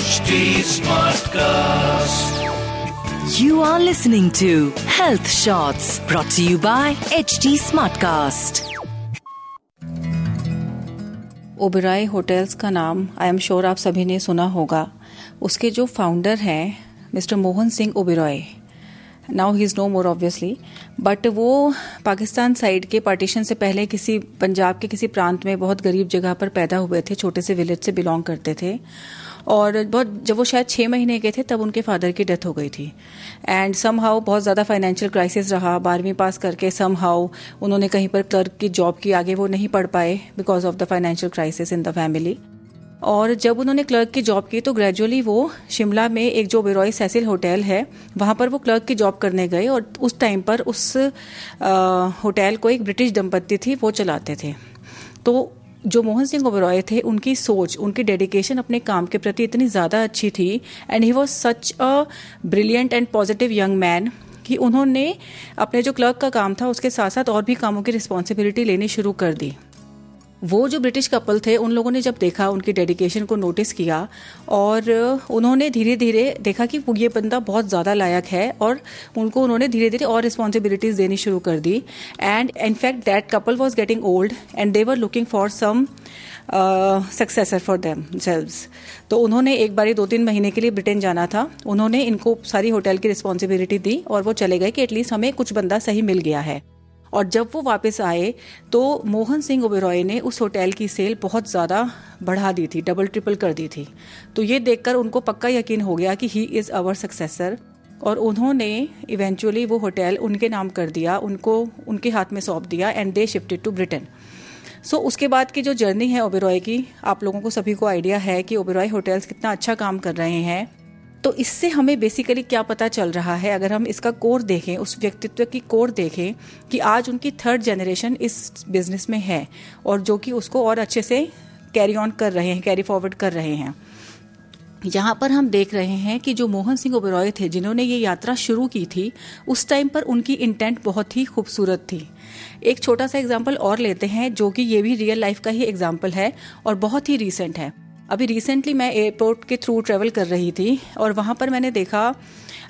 HD Smartcast. You are listening to Health Shots brought to you by HT Smartcast. Oberoi hotels का नाम I am sure आप सभी ने सुना होगा उसके जो फाउंडर हैं mister Mohan Singh Oberoi now he is no more obviously but वो पाकिस्तान साइड के पार्टीशन से पहले किसी पंजाब के किसी प्रांत में बहुत गरीब जगह पर पैदा हुए थे छोटे से विलेज से बिलोंग करते थे और बहुत, जब वो शायद छः महीने के थे, तब उनके फादर की डेथ हो गई थी। एंड सम हाउ बहुत ज़्यादा फाइनेंशियल क्राइसिस रहा, बारहवीं पास करके सम हाउ उन्होंने कहीं पर क्लर्क की जॉब की आगे वो नहीं पढ़ पाए because of the financial crisis in the family और जब उन्होंने क्लर्क की जॉब की तो ग्रेजुअली वो शिमला में एक जो बेरॉय सैसिल होटल है, वहाँ पर वो क्लर्क की जॉब करने गए और उस टाइम पर उस होटल को एक ब्रिटिश दंपत्ति थी, वो चलाते थे। तो जो मोहन सिंह ओबरॉय थे, उनकी सोच, उनकी डेडिकेशन अपने काम के प्रति इतनी ज़्यादा अच्छी थी। And he was such a brilliant and positive young man कि उन्होंने अपने जो क्लर्क का काम था, उसके साथ साथ और भी कामों की रिस्पॉन्सिबिलिटी लेनी शुरू कर दी। वो जो ब्रिटिश कपल थे, उन लोगों ने जब देखा, उनकी डेडिकेशन को नोटिस किया और उन्होंने धीरे धीरे देखा कि ये बंदा बहुत ज़्यादा लायक है और उनको उन्होंने धीरे धीरे और रिस्पॉन्सिबिलिटीज़ देनी शुरू कर दी। And in fact that couple was getting old and they were looking for some successor for themselves तो उन्होंने एक बारी दो तीन महीने के लिए ब्रिटेन जाना था। उन्होंने इनको सारी होटल की रिस्पॉन्सिबिलिटी दी और वो चले गए कि एटलीस्ट हमें कुछ बंदा सही मिल गया है। और जब वो वापस आए तो मोहन सिंह ओबेरॉय ने उस होटल की सेल बहुत ज़्यादा बढ़ा दी थी डबल ट्रिपल कर दी थी। तो ये देखकर उनको पक्का यकीन हो गया कि ही इज़ अवर सक्सेसर और उन्होंने इवेंचुअली वो होटल उनके नाम कर दिया, उनको उनके हाथ में सौंप दिया and they shifted to Britain so उसके बाद की जो जर्नी है ओबेरॉय की, आप लोगों को सभी को आइडिया है कि ओबेरॉय होटल्स कितना अच्छा काम कर रहे हैं। तो इससे हमें बेसिकली क्या पता चल रहा है? अगर हम इसका कोर देखें, उस व्यक्तित्व की कोर देखें कि आज उनकी थर्ड जनरेशन इस बिज़नेस में है और जो कि उसको और अच्छे से कैरी ऑन कर रहे हैं कैरी फॉरवर्ड कर रहे हैं। यहाँ पर हम देख रहे हैं कि जो मोहन सिंह ओबेरॉय थे, जिन्होंने ये यात्रा शुरू की थी, उस टाइम पर उनकी इंटेंट बहुत ही खूबसूरत थी। एक छोटा सा एग्ज़ाम्पल और लेते हैं, जो कि ये भी रियल लाइफ का ही एग्ज़ाम्पल है और बहुत ही रिसेंट है। अभी रिसेंटली मैं एयरपोर्ट के थ्रू ट्रेवल कर रही थी और वहाँ पर मैंने देखा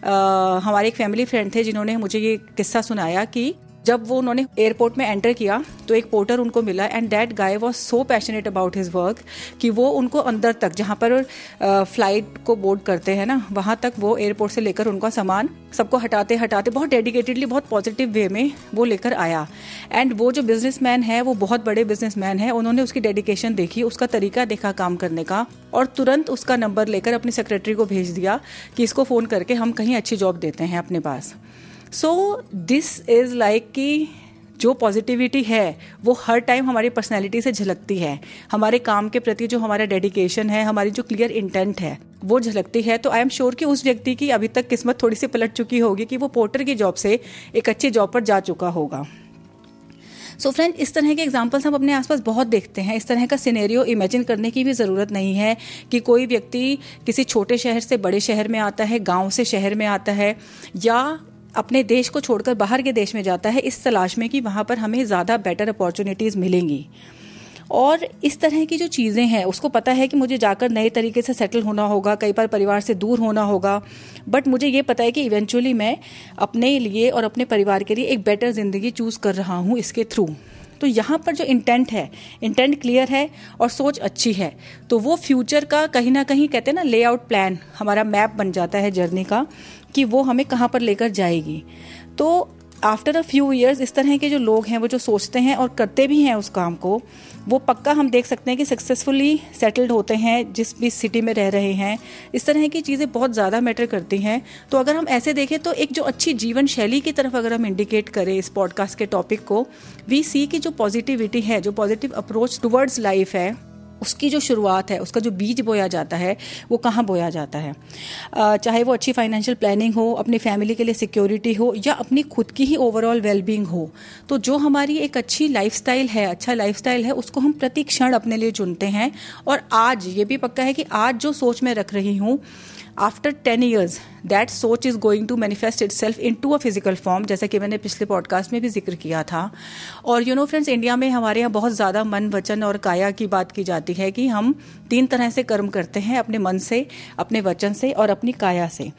आ, हमारे एक फैमिली फ्रेंड थे जिन्होंने मुझे ये किस्सा सुनाया कि जब वो उन्होंने एयरपोर्ट में एंटर किया तो एक पोर्टर उनको मिला and that guy was so passionate about his work कि वो उनको अंदर तक, जहाँ पर फ़्लाइट को बोर्ड करते हैं ना, वहाँ तक वो एयरपोर्ट से लेकर उनका सामान सबको हटाते हटाते, बहुत डेडिकेटेडली बहुत पॉजिटिव वे में वो लेकर आया। एंड वो जो बिजनेसमैन है, वो बहुत बड़े बिजनेसमैन है, उन्होंने उसकी डेडिकेशन देखी, उसका तरीका देखा काम करने का और तुरंत उसका नंबर लेकर अपनी सेक्रेटरी को भेज दिया कि इसको फ़ोन करके हम कहीं अच्छी जॉब देते हैं अपने पास। सो दिस इज़ लाइक कि जो पॉजिटिविटी है, वो हर टाइम हमारी पर्सनैलिटी से झलकती है। हमारे काम के प्रति जो हमारा डेडिकेशन है, हमारी जो क्लियर इंटेंट है, वो झलकती है। तो आई एम श्योर कि उस व्यक्ति की अभी तक किस्मत थोड़ी सी पलट चुकी होगी कि वो पोर्टर की जॉब से एक अच्छी जॉब पर जा चुका होगा। सो so फ्रेंड इस तरह के एग्जाम्पल्स हम अपने आसपास बहुत देखते हैं। इस तरह का सिनेरियो इमेजिन करने की भी ज़रूरत नहीं है कि कोई व्यक्ति किसी छोटे शहर से बड़े शहर में आता है, गाँव से शहर में आता है, या अपने देश को छोड़कर बाहर के देश में जाता है, इस तलाश में कि वहाँ पर हमें ज़्यादा बेटर अपॉर्चुनिटीज़ मिलेंगी। और इस तरह की जो चीज़ें हैं, उसको पता है कि मुझे जाकर नए तरीके से सेटल होना होगा, कई बार परिवार से दूर होना होगा बट मुझे ये पता है कि इवेंचुअली मैं अपने लिए और अपने परिवार के लिए एक बेटर ज़िंदगी चूज़ कर रहा हूँ इसके थ्रू तो यहाँ पर जो इंटेंट है इंटेंट क्लियर है और सोच अच्छी है तो वो फ्यूचर का कहीं ना कहीं कहते हैं ना लेआउट प्लान हमारा मैप बन जाता है जर्नी का। कि वो हमें कहाँ पर लेकर जाएगी। तो आफ्टर अ फ्यू ईयर्स इस तरह के जो लोग हैं, वो जो सोचते हैं और करते भी हैं उस काम को, वो पक्का हम देख सकते हैं कि सक्सेसफुली सेटल्ड होते हैं, जिस भी सिटी में रह रहे हैं। इस तरह की चीज़ें बहुत ज़्यादा मैटर करती हैं। तो अगर हम ऐसे देखें तो एक जो अच्छी जीवन शैली की तरफ़ अगर हम इंडिकेट करें इस पॉडकास्ट के टॉपिक को वी सी की जो पॉजिटिविटी है, जो पॉजिटिव अप्रोच टुवर्ड्स लाइफ है उसकी जो शुरुआत है, उसका जो बीज बोया जाता है, वो कहाँ बोया जाता है? चाहे वो अच्छी फाइनेंशियल प्लानिंग हो, अपनी फैमिली के लिए सिक्योरिटी हो, या अपनी खुद की ही ओवरऑल वेलबींग हो तो जो हमारी एक अच्छी लाइफ है अच्छा लाइफ है, उसको हम प्रति क्षण अपने लिए चुनते हैं। और आज ये भी पक्का है कि आज जो सोच मैं रख रही हूँ आफ्टर टेन ईयर्स दैट सोच is going to manifest itself into a physical form जैसा कि मैंने पिछले पॉडकास्ट में भी ज़िक्र किया था। और यू नो फ्रेंड्स इंडिया में हमारे यहाँ बहुत ज़्यादा मन, वचन और काया की बात की जाती है कि हम तीन तरह से कर्म करते हैं, अपने मन से, अपने वचन से और अपनी काया से।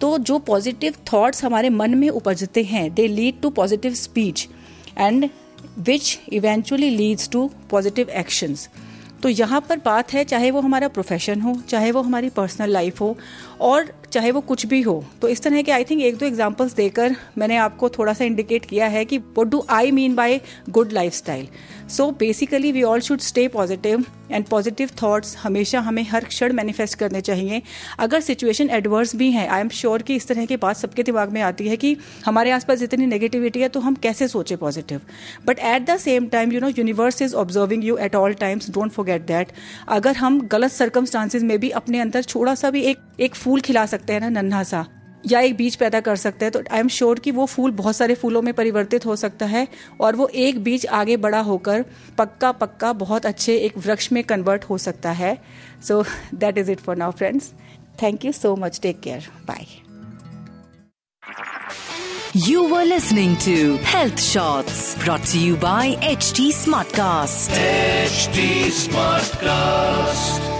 तो जो पॉजिटिव थॉट्स हमारे मन में उपजते हैं they lead to positive speech and which eventually leads to positive actions तो यहाँ पर बात है, चाहे वो हमारा प्रोफेशन हो, चाहे वो हमारी पर्सनल लाइफ हो और चाहे वो कुछ भी हो तो इस तरह के आई थिंक एक दो एग्जाम्पल्स देकर मैंने आपको थोड़ा सा इंडिकेट किया है कि what do I mean by good lifestyle so basically we all should stay positive and positive thoughts हमेशा हमें हर क्षण मैनिफेस्ट करने चाहिए। अगर सिचुएशन एडवर्स भी है आई एम श्योर कि इस तरह की बात सबके दिमाग में आती है कि हमारे आसपास इतनी नेगेटिविटी है तो हम कैसे सोचे positive but at the same time you know universe is observing you at all times don't forget that अगर हम गलत सर्कमस्टांसिस में भी अपने अंदर थोड़ा सा भी एक एक फूल खिला सकते हैं ना नन्हा सा या एक बीज पैदा कर सकते हैं तो आई एम श्योर कि वो फूल बहुत सारे फूलों में परिवर्तित हो सकता है और वो एक बीज आगे बड़ा होकर पक्का पक्का बहुत अच्छे एक वृक्ष में कन्वर्ट हो सकता है। So that is it for now friends thank you so much take care bye You were listening to Health Shots brought to you by HT Smartcast. HT Smartcast.